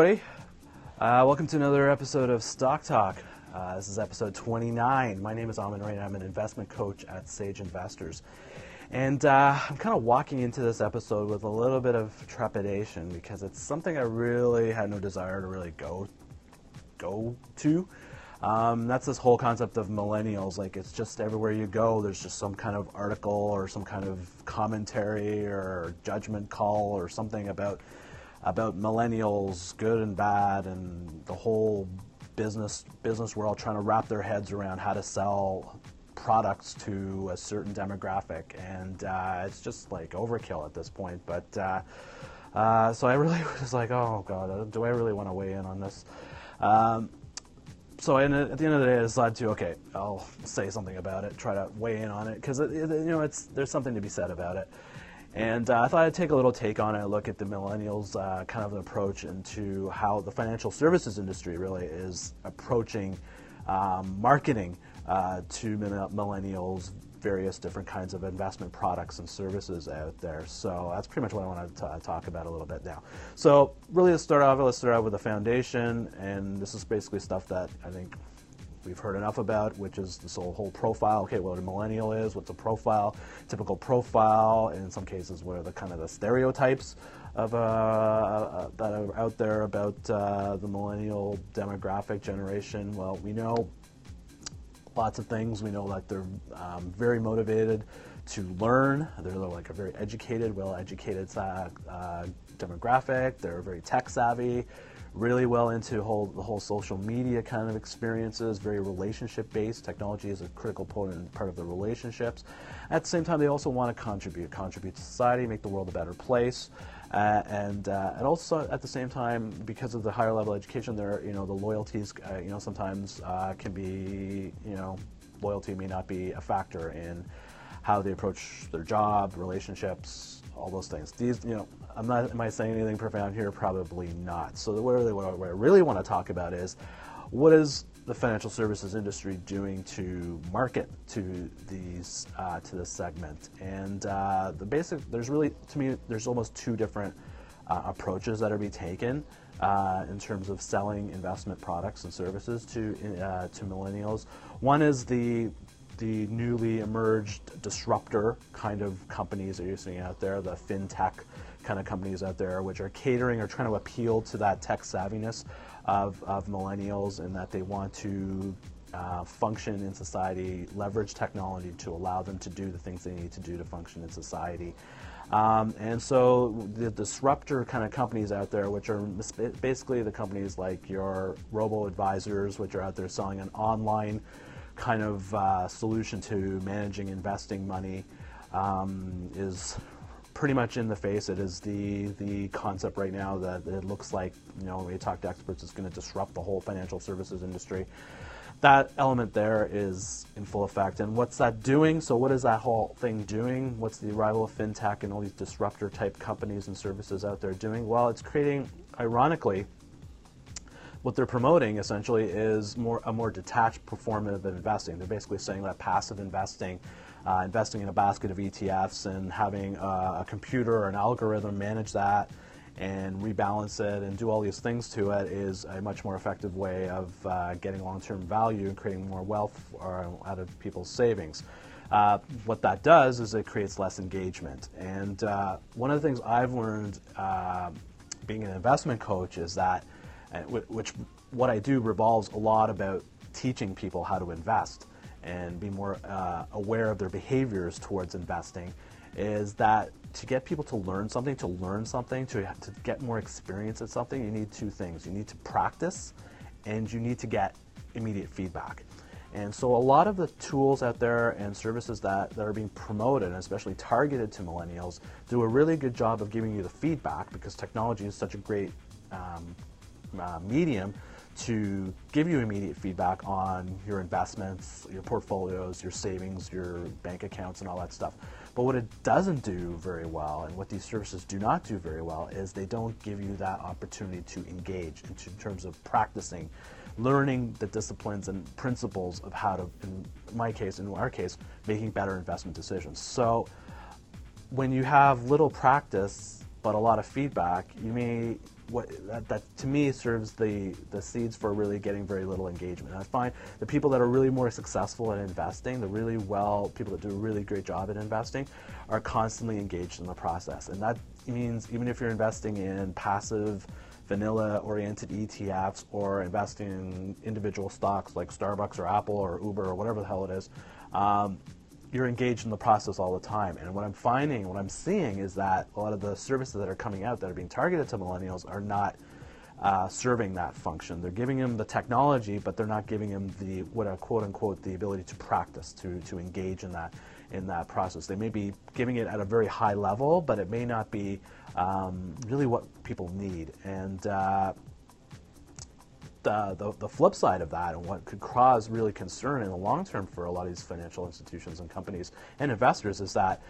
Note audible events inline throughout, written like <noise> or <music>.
everybody. Uh, welcome to another episode of Stock Talk. Uh, this is episode 29. My name is Amin Rain. I'm an investment coach at Sage Investors. And uh, I'm kind of walking into this episode with a little bit of trepidation because it's something I really had no desire to really go go to. Um, that's this whole concept of millennials. Like it's just everywhere you go, there's just some kind of article or some kind of commentary or judgment call or something about about millennials, good and bad, and the whole business business world trying to wrap their heads around how to sell products to a certain demographic, and uh, it's just like overkill at this point. But uh, uh, so I really <laughs> was like, oh god, do I really want to weigh in on this? Um, so at the end of the day, I decided to okay, I'll say something about it, try to weigh in on it because you know it's there's something to be said about it. And uh, I thought I'd take a little take on it, look at the millennials' uh, kind of approach into how the financial services industry really is approaching um, marketing uh, to millennials, various different kinds of investment products and services out there. So that's pretty much what I want to talk about a little bit now. So really, to start off, let's start out with the foundation, and this is basically stuff that I think we've heard enough about, which is this whole, profile. Okay, what a millennial is, what's a profile, typical profile, and in some cases, what are the kind of the stereotypes of uh, uh, that are out there about uh, the millennial demographic generation. Well, we know lots of things. We know that they're um, very motivated to learn. They're like a very educated, well-educated uh, uh, demographic. They're very tech savvy really well into whole, the whole social media kind of experiences, very relationship based. Technology is a critical part of the relationships. At the same time, they also want to contribute, contribute to society, make the world a better place. Uh, and uh, and also at the same time, because of the higher level education, there you know the loyalties uh, you know sometimes uh, can be you know loyalty may not be a factor in how they approach their job, relationships, all those things. These you know I'm not, am I saying anything profound here? Probably not. So what, really, what I really want to talk about is what is the financial services industry doing to market to these uh, to this segment? And uh, the basic, there's really to me, there's almost two different uh, approaches that are being taken uh, in terms of selling investment products and services to uh, to millennials. One is the the newly emerged disruptor kind of companies that you're seeing out there, the fintech kind of companies out there, which are catering or trying to appeal to that tech savviness of, of millennials and that they want to uh, function in society, leverage technology to allow them to do the things they need to do to function in society. Um, and so the disruptor kind of companies out there, which are basically the companies like your robo advisors, which are out there selling an online kind of uh, solution to managing investing money, um, is pretty much in the face. It is the the concept right now that it looks like you know when we talk to experts, it's going to disrupt the whole financial services industry. That element there is in full effect. And what's that doing? So what is that whole thing doing? What's the arrival of fintech and all these disruptor type companies and services out there doing? Well, it's creating, ironically, what they're promoting essentially is more a more detached performative investing. They're basically saying that passive investing uh, investing in a basket of ETFs and having uh, a computer or an algorithm manage that and rebalance it and do all these things to it is a much more effective way of uh, getting long-term value and creating more wealth uh, out of people's savings. Uh, what that does is it creates less engagement. And uh, one of the things I've learned being an investment coach is that, which what I do revolves a lot about teaching people how to invest and be more uh, aware of their behaviors towards investing is that to get people to learn something, to learn something, to, to get more experience at something, you need two things. You need to practice and you need to get immediate feedback. And so a lot of the tools out there and services that, that are being promoted, especially targeted to millennials, do a really good job of giving you the feedback because technology is such a great um, uh, medium to give you immediate feedback on your investments, your portfolios, your savings, your bank accounts, and all that stuff. But what it doesn't do very well, and what these services do not do very well, is they don't give you that opportunity to engage in terms of practicing, learning the disciplines and principles of how to, in my case, in our case, making better investment decisions. So when you have little practice but a lot of feedback, you may what that, that to me serves the the seeds for really getting very little engagement. I find the people that are really more successful at investing, the really well people that do a really great job at investing, are constantly engaged in the process, and that means even if you're investing in passive vanilla oriented ETFs or investing in individual stocks like Starbucks or Apple or Uber or whatever the hell it is, um, you're engaged in the process all the time. And what I'm finding, what I'm seeing is that a lot of the services that are coming out that are being targeted to millennials are not uh, serving that function. They're giving them the technology, but they're not giving them the what a quote unquote the ability to practice, to to engage in that in that process. They may be giving it at a very high level, but it may not be um, really what people need. And uh, the, the, the, flip side of that and what could cause really concern in the long term for a lot of these financial institutions and companies and investors is that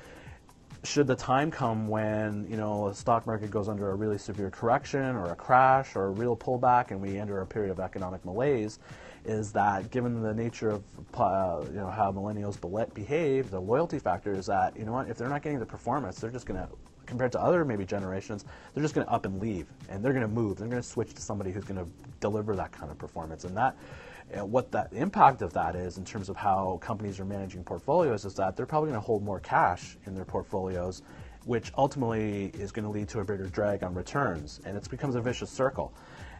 should the time come when you know a stock market goes under a really severe correction or a crash or a real pullback and we enter a period of economic malaise is that given the nature of uh, you know how millennials behave the loyalty factor is that you know what if they're not getting the performance they're just going to compared to other maybe generations, they're just going to up and leave, and they're going to move. They're going to switch to somebody who's going to deliver that kind of performance. And that, uh, what that impact of that is in terms of how companies are managing portfolios is that they're probably going to hold more cash in their portfolios, which ultimately is going to lead to a bigger drag on returns, and it becomes a vicious circle.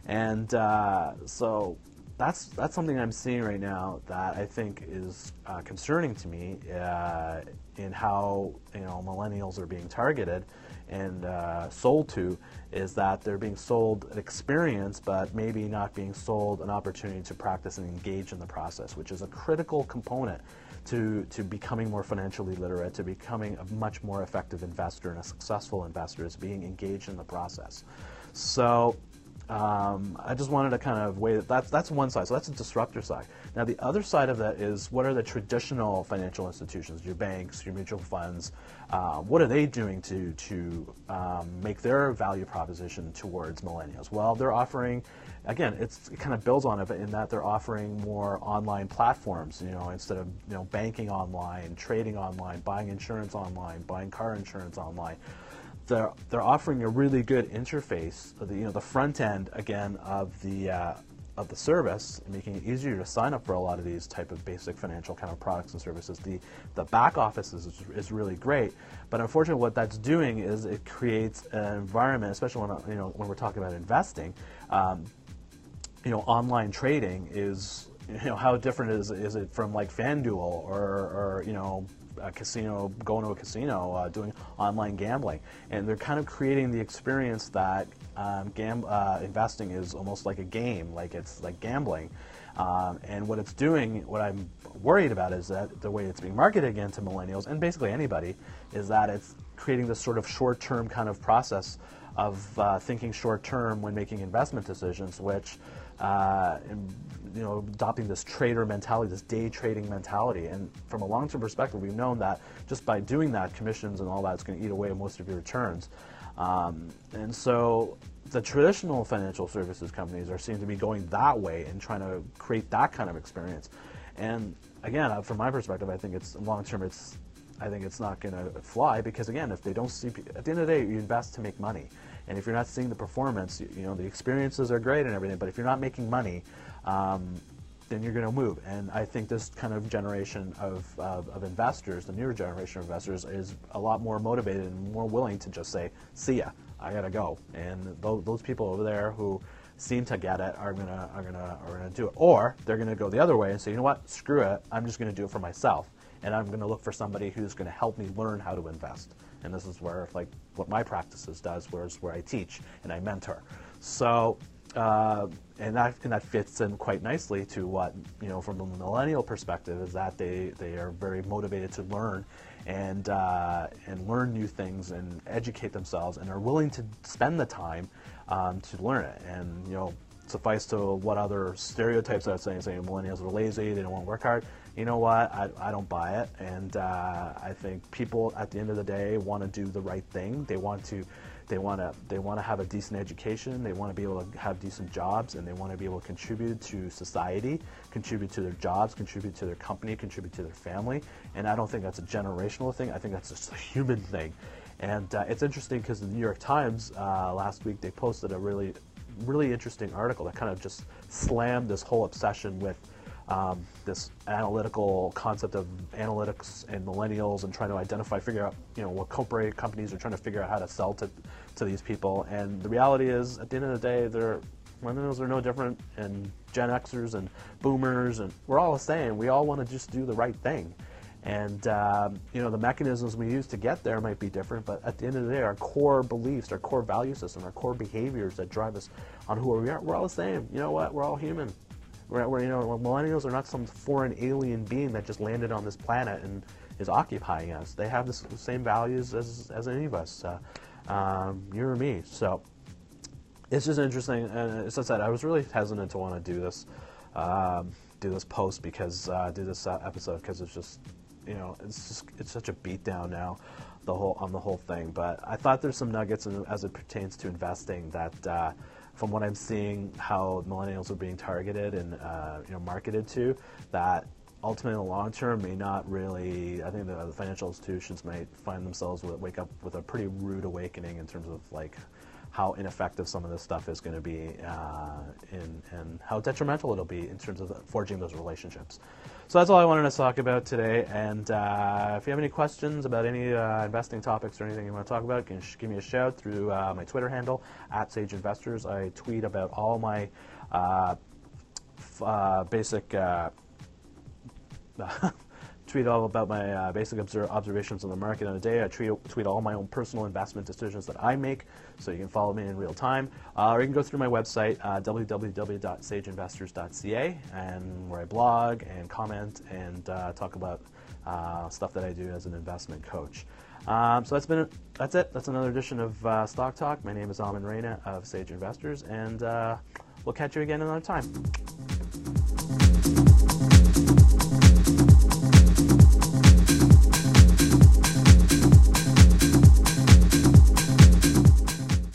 And uh, so that's that's something I'm seeing right now that I think is uh, concerning to me uh, in how you know millennials are being targeted and uh, sold to is that they're being sold an experience, but maybe not being sold an opportunity to practice and engage in the process, which is a critical component to, to becoming more financially literate, to becoming a much more effective investor and a successful investor is being engaged in the process. So um, I just wanted to kind of weigh that. That's, that's one side. So that's a disruptor side. Now, the other side of that is what are the traditional financial institutions, your banks, your mutual funds, uh, what are they doing to, to um, make their value proposition towards millennials? Well, they're offering, again, it kind of builds on it in that they're offering more online platforms, you know, instead of you know, banking online, trading online, buying insurance online, buying car insurance online they're they're offering a really good interface. The, you know, the front end again of the uh, of the service, making it easier to sign up for a lot of these type of basic financial kind of products and services. The the back office is, is really great, but unfortunately, what that's doing is it creates an environment, especially when you know when we're talking about investing. Um, you know, online trading is you know how different is is it from like FanDuel or or you know a casino, going to a casino, uh, doing online gambling, and they're kind of creating the experience that um, gam- uh, investing is almost like a game, like it's like gambling. Um, and what it's doing, what I'm worried about is that the way it's being marketed again to millennials and basically anybody, is that it's creating this sort of short-term kind of process of uh, thinking short-term when making investment decisions, which uh, you know, adopting this trader mentality, this day trading mentality. And from a long-term perspective, we've known that just by doing that, commissions and all that is going to eat away most of your returns. Um, and so the traditional financial services companies are seen to be going that way and trying to create that kind of experience. And again, uh, from my perspective, I think it's long term. It's I think it's not going to fly because again, if they don't see at the end of the day, you invest to make money. And if you're not seeing the performance, you, you know the experiences are great and everything, but if you're not making money, um, then you're going to move. And I think this kind of generation of, of, of, investors, the newer generation of investors, is a lot more motivated and more willing to just say, "See ya, I gotta go." And th- those people over there who seem to get it are gonna are gonna are gonna do it, or they're gonna go the other way and say, "You know what? Screw it. I'm just gonna do it for myself." And I'm going to look for somebody who's going to help me learn how to invest. And this is where, like, what my practices does, whereas where I teach and I mentor. So uh, and that and that fits in quite nicely to what you know from a millennial perspective is that they they are very motivated to learn and uh, and learn new things and educate themselves and are willing to spend the time um, to learn it and you know suffice to what other stereotypes I was saying saying millennials are lazy they don't want to work hard you know what I, I don't buy it and uh, I think people at the end of the day want to do the right thing they want to they want to they want to have a decent education. They want to be able to have decent jobs, and they want to be able to contribute to society, contribute to their jobs, contribute to their company, contribute to their family. And I don't think that's a generational thing. I think that's just a human thing. And uh, it's interesting because the New York Times uh, last week they posted a really, really interesting article that kind of just slammed this whole obsession with um, this analytical concept of analytics and millennials and trying to identify, figure out, you know, what corporate companies are trying to figure out how to sell to, to these people. And the reality is, at the end of the day, they're millennials are no different, and Gen Xers and Boomers, and we're all the same. We all want to just do the right thing. And um, you know the mechanisms we use to get there might be different, but at the end of the day, our core beliefs, our core value system, our core behaviors that drive us on who we are, we're all the same. You know what? We're all human. We're, we're you know millennials are not some foreign alien being that just landed on this planet and is occupying us. They have the same values as as any of us, uh, um, you or me. So it's just interesting. And as I said, I was really hesitant to want to do this. Um, do this post because uh, do this uh, episode because it's just you know, it's just it's such a beatdown now, the whole on the whole thing. But I thought there's some nuggets in, as it pertains to investing that, uh, from what I'm seeing, how millennials are being targeted and uh, you know marketed to, that ultimately in the long term may not really. I think the, the financial institutions might find themselves with, wake up with a pretty rude awakening in terms of like how ineffective some of this stuff is going to be uh, and how detrimental it'll be in terms of forging those relationships. So that's all I wanted to talk about today. And uh, if you have any questions about any uh, investing topics or anything you want to talk about, can give me a shout through uh, my Twitter handle at Sage Investors. I tweet about all my uh, uh, basic <laughs> tweet all about my uh, basic observations on the market on a day. I tweet, tweet all my own personal investment decisions that I make, so you can follow me in real time. Uh, or you can go through my website, uh, www.sageinvestors.ca, and where I blog and comment and uh, talk about uh, stuff that I do as an investment coach. Um, so that's been that's it. That's another edition of uh, Stock Talk. My name is Amin Reina of Sage Investors, and we'll catch you again another time.